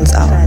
uplifting trance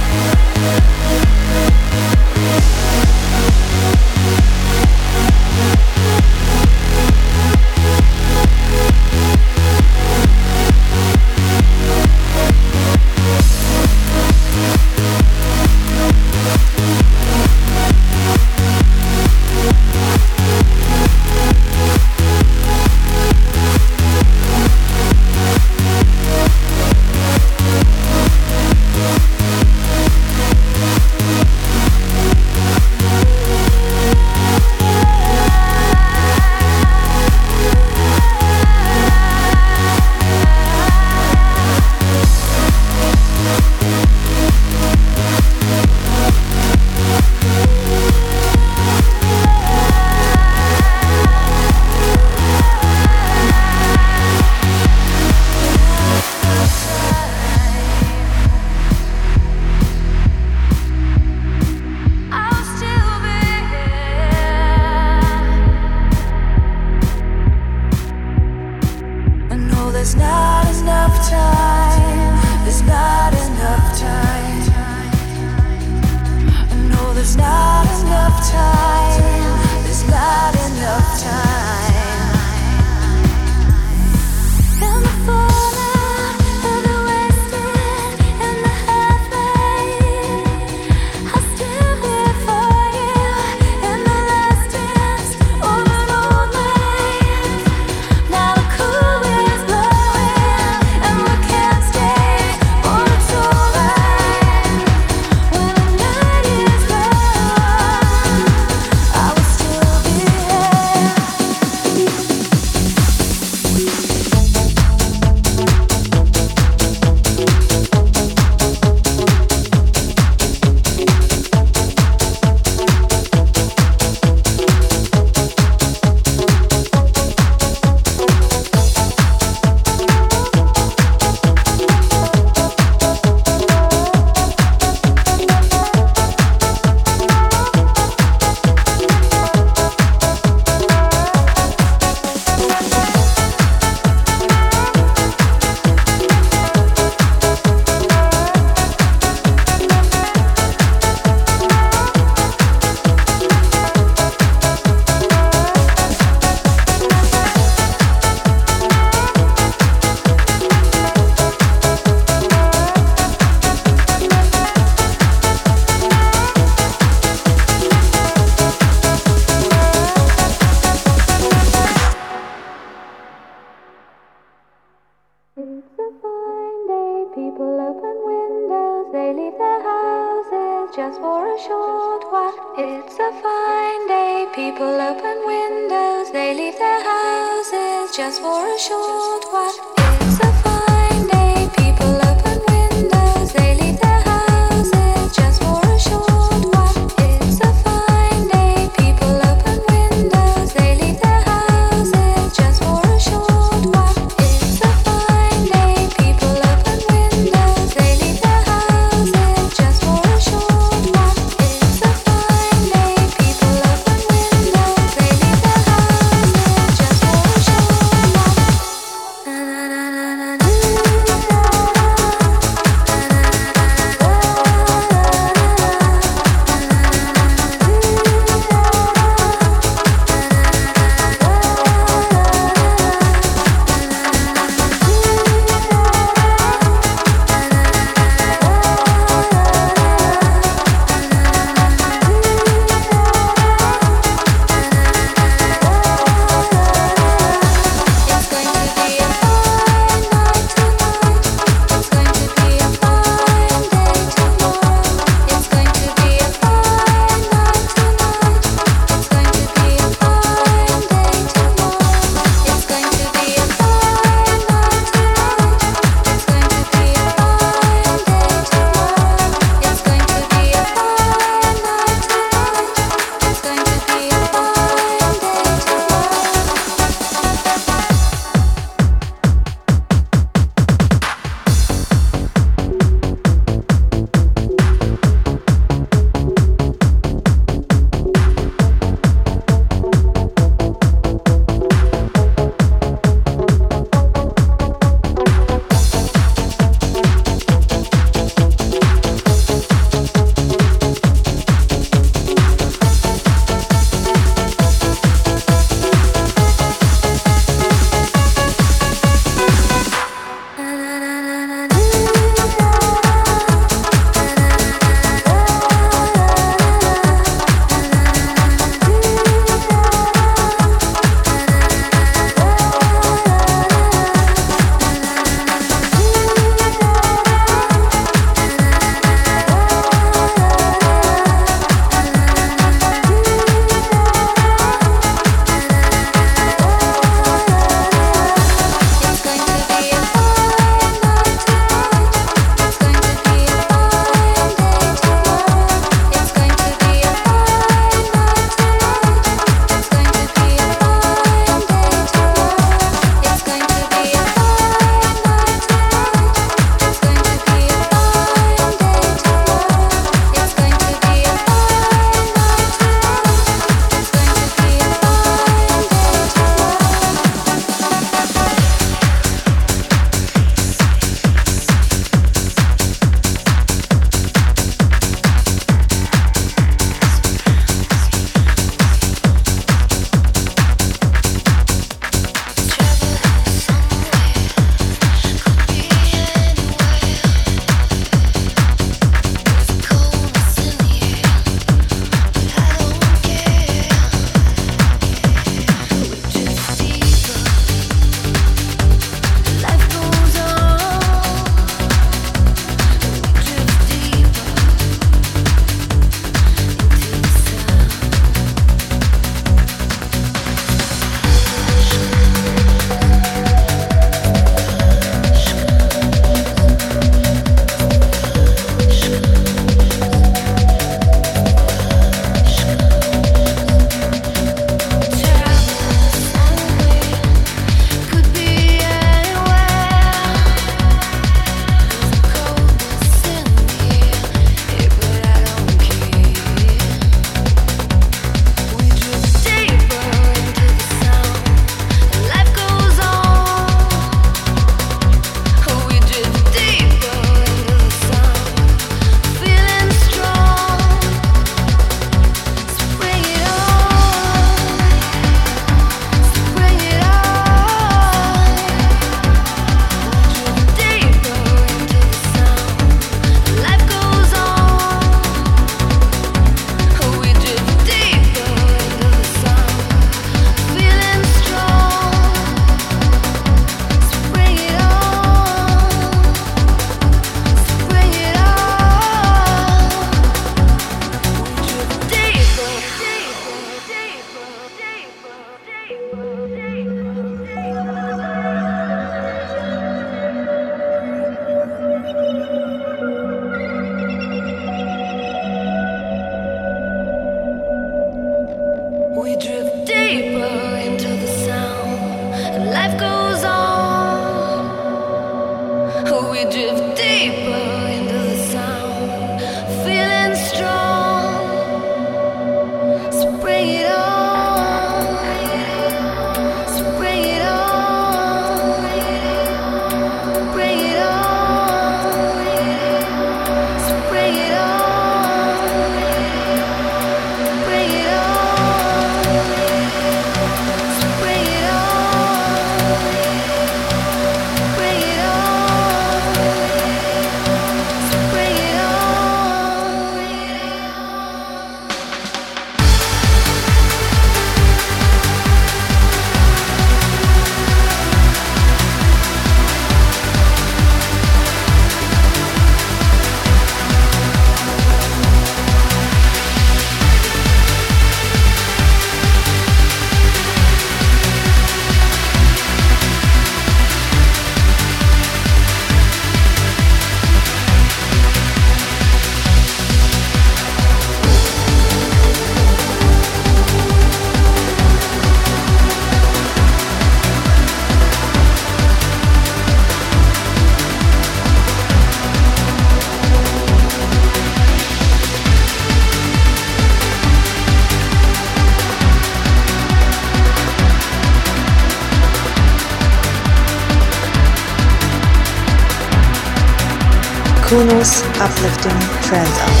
uplifting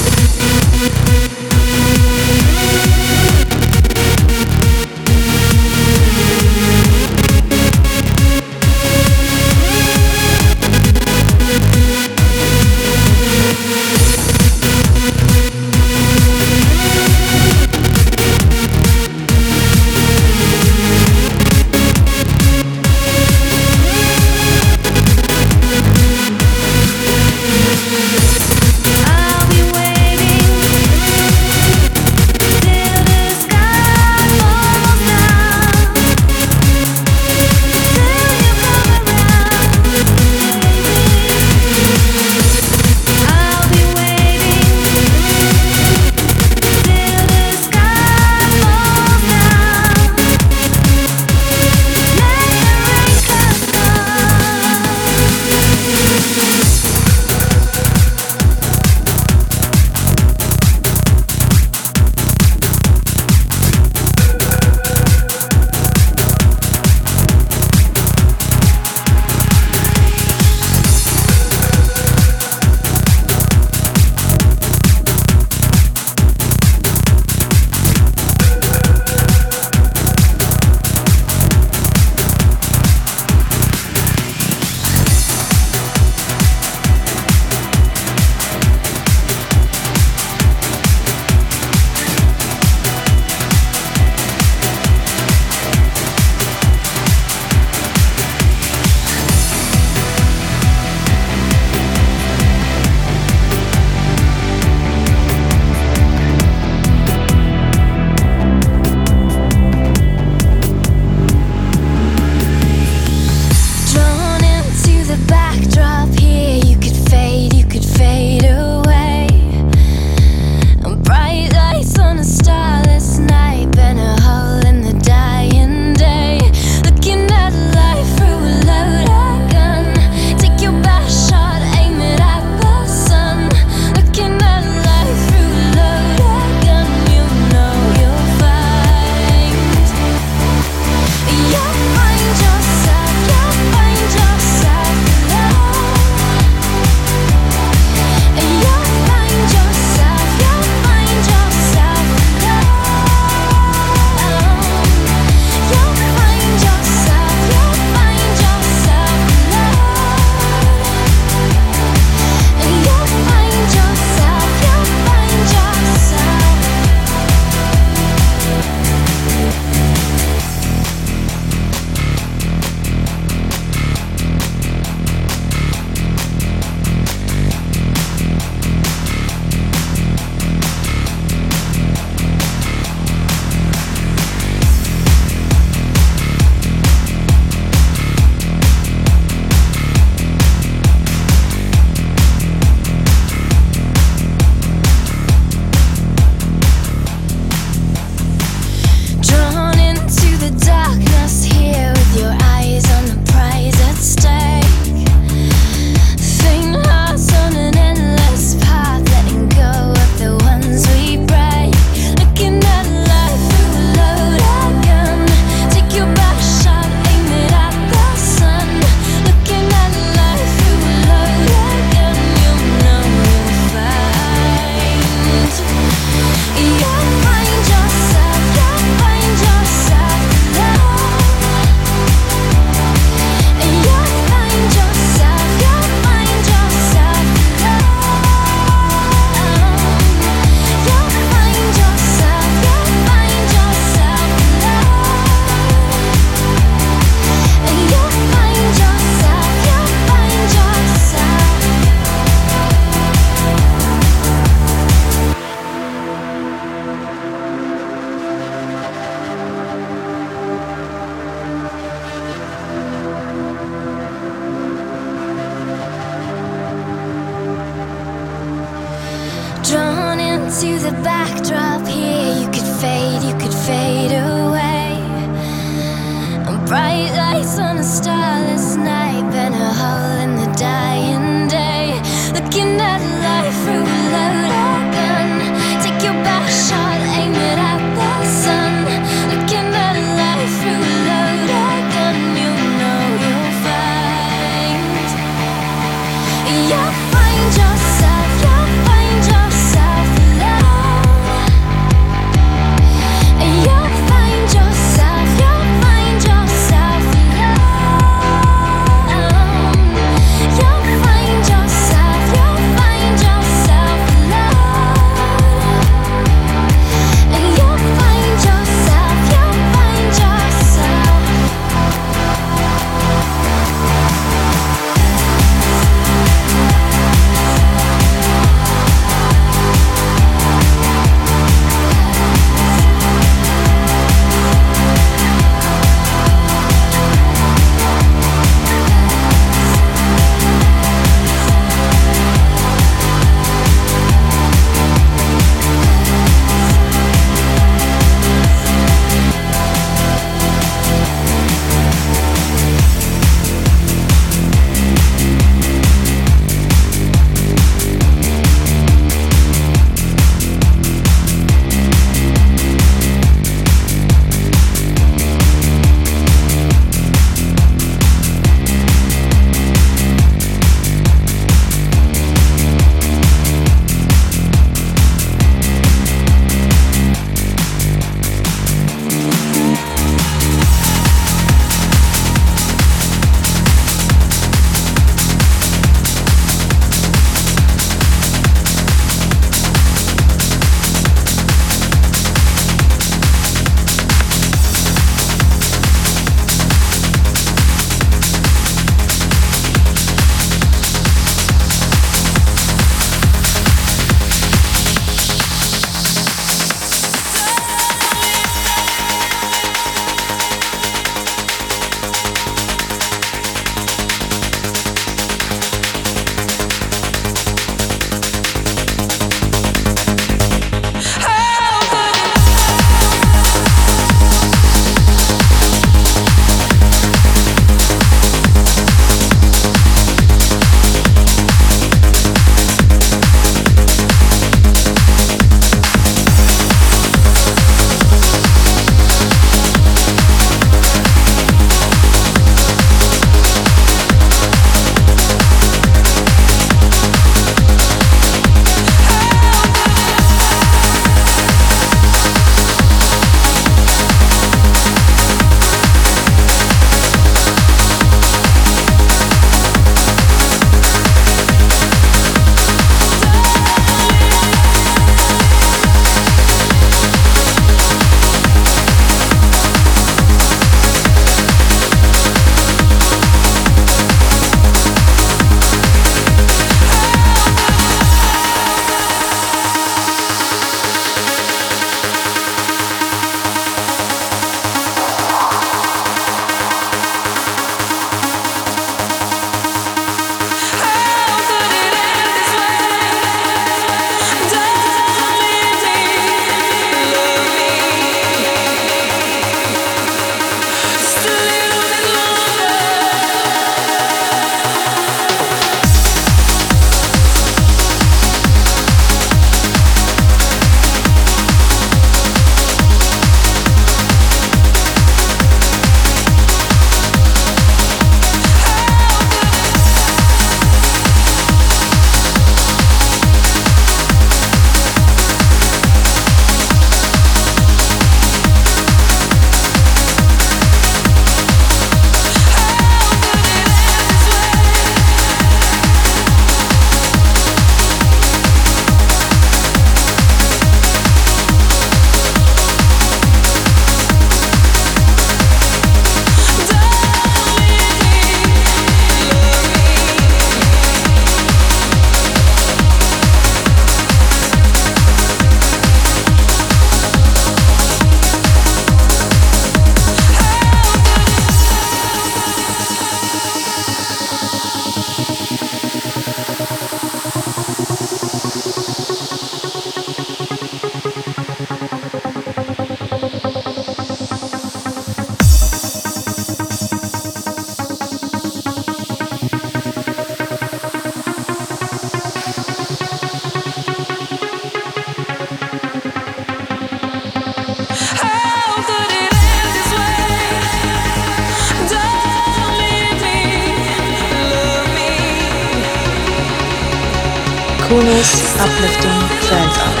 Kunos Uplifting Friends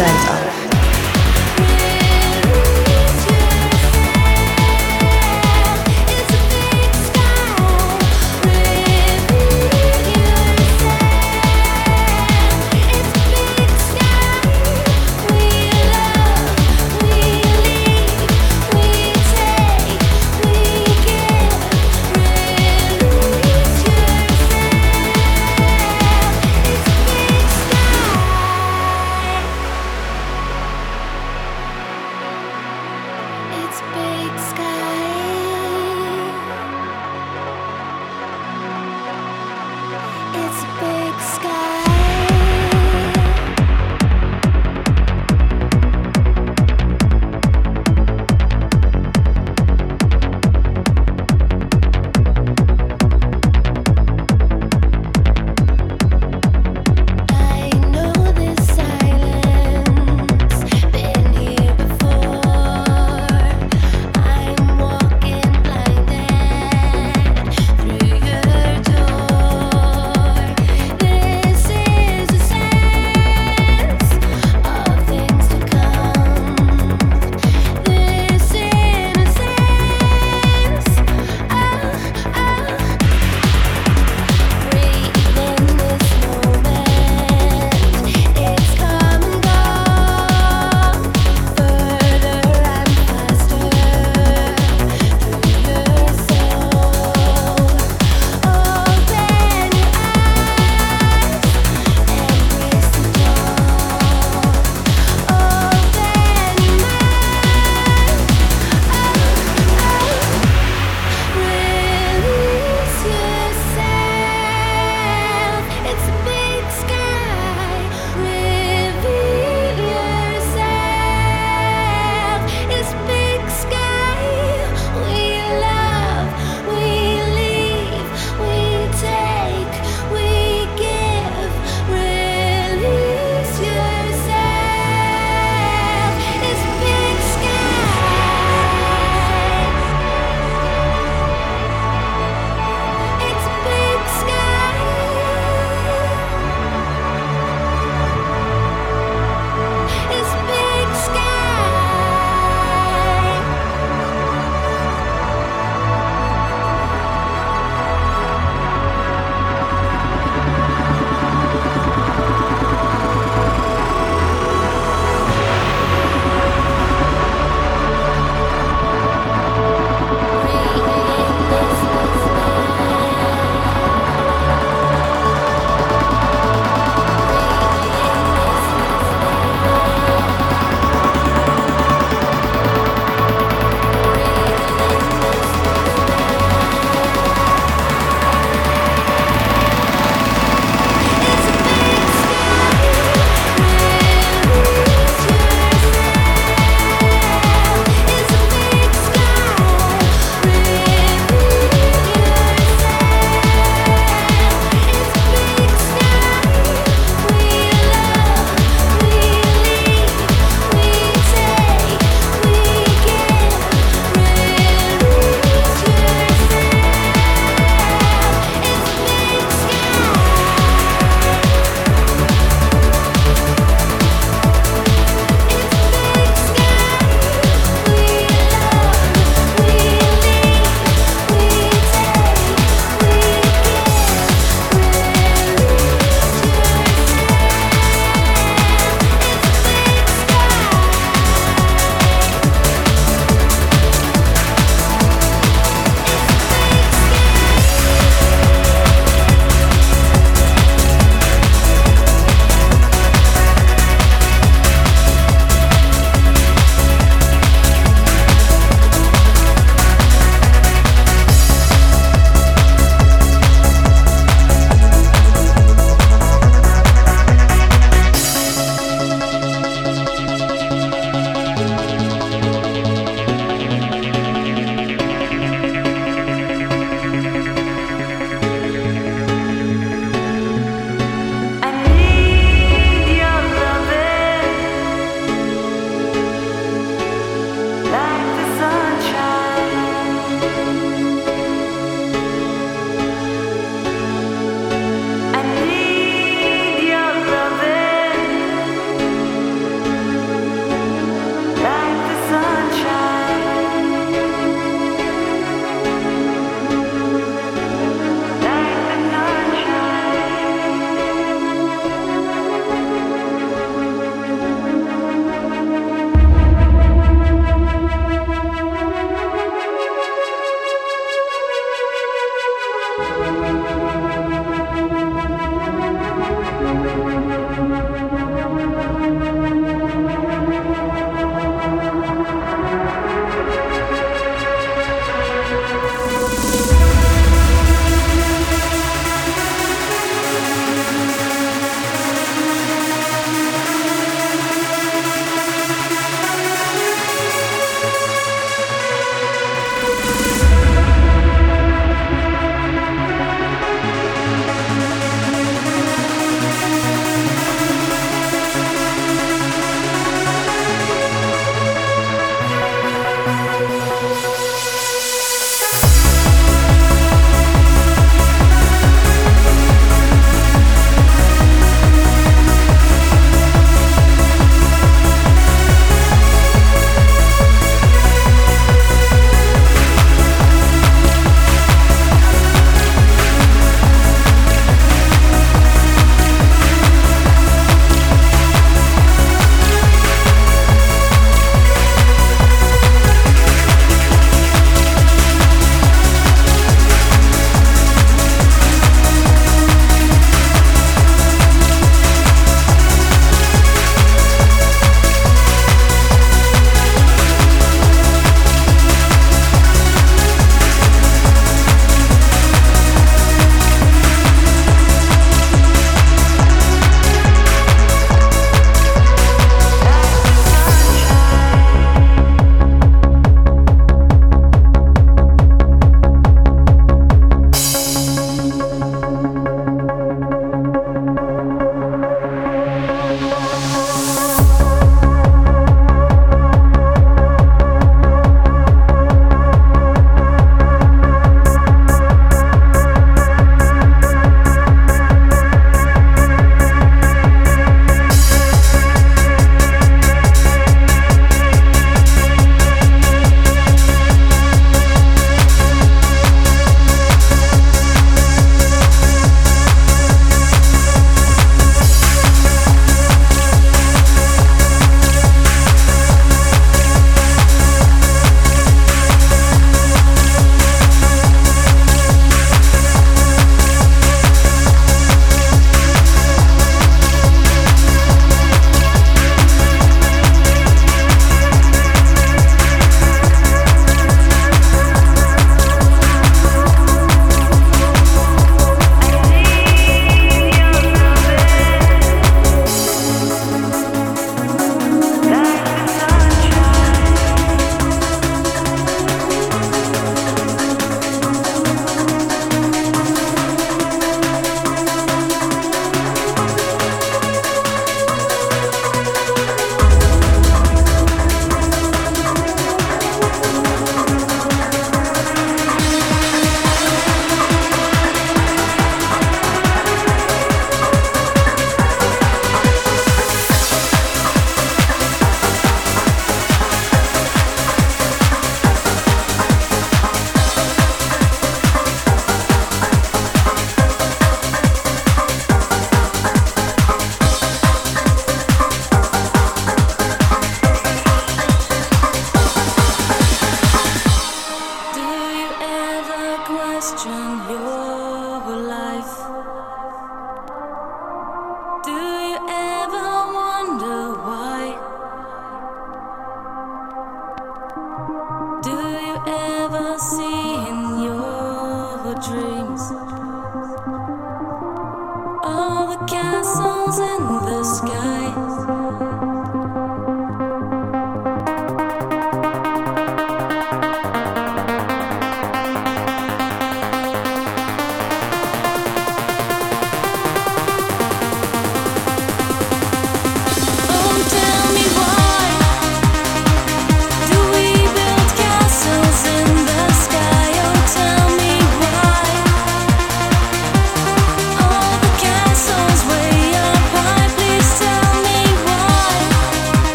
Uplifting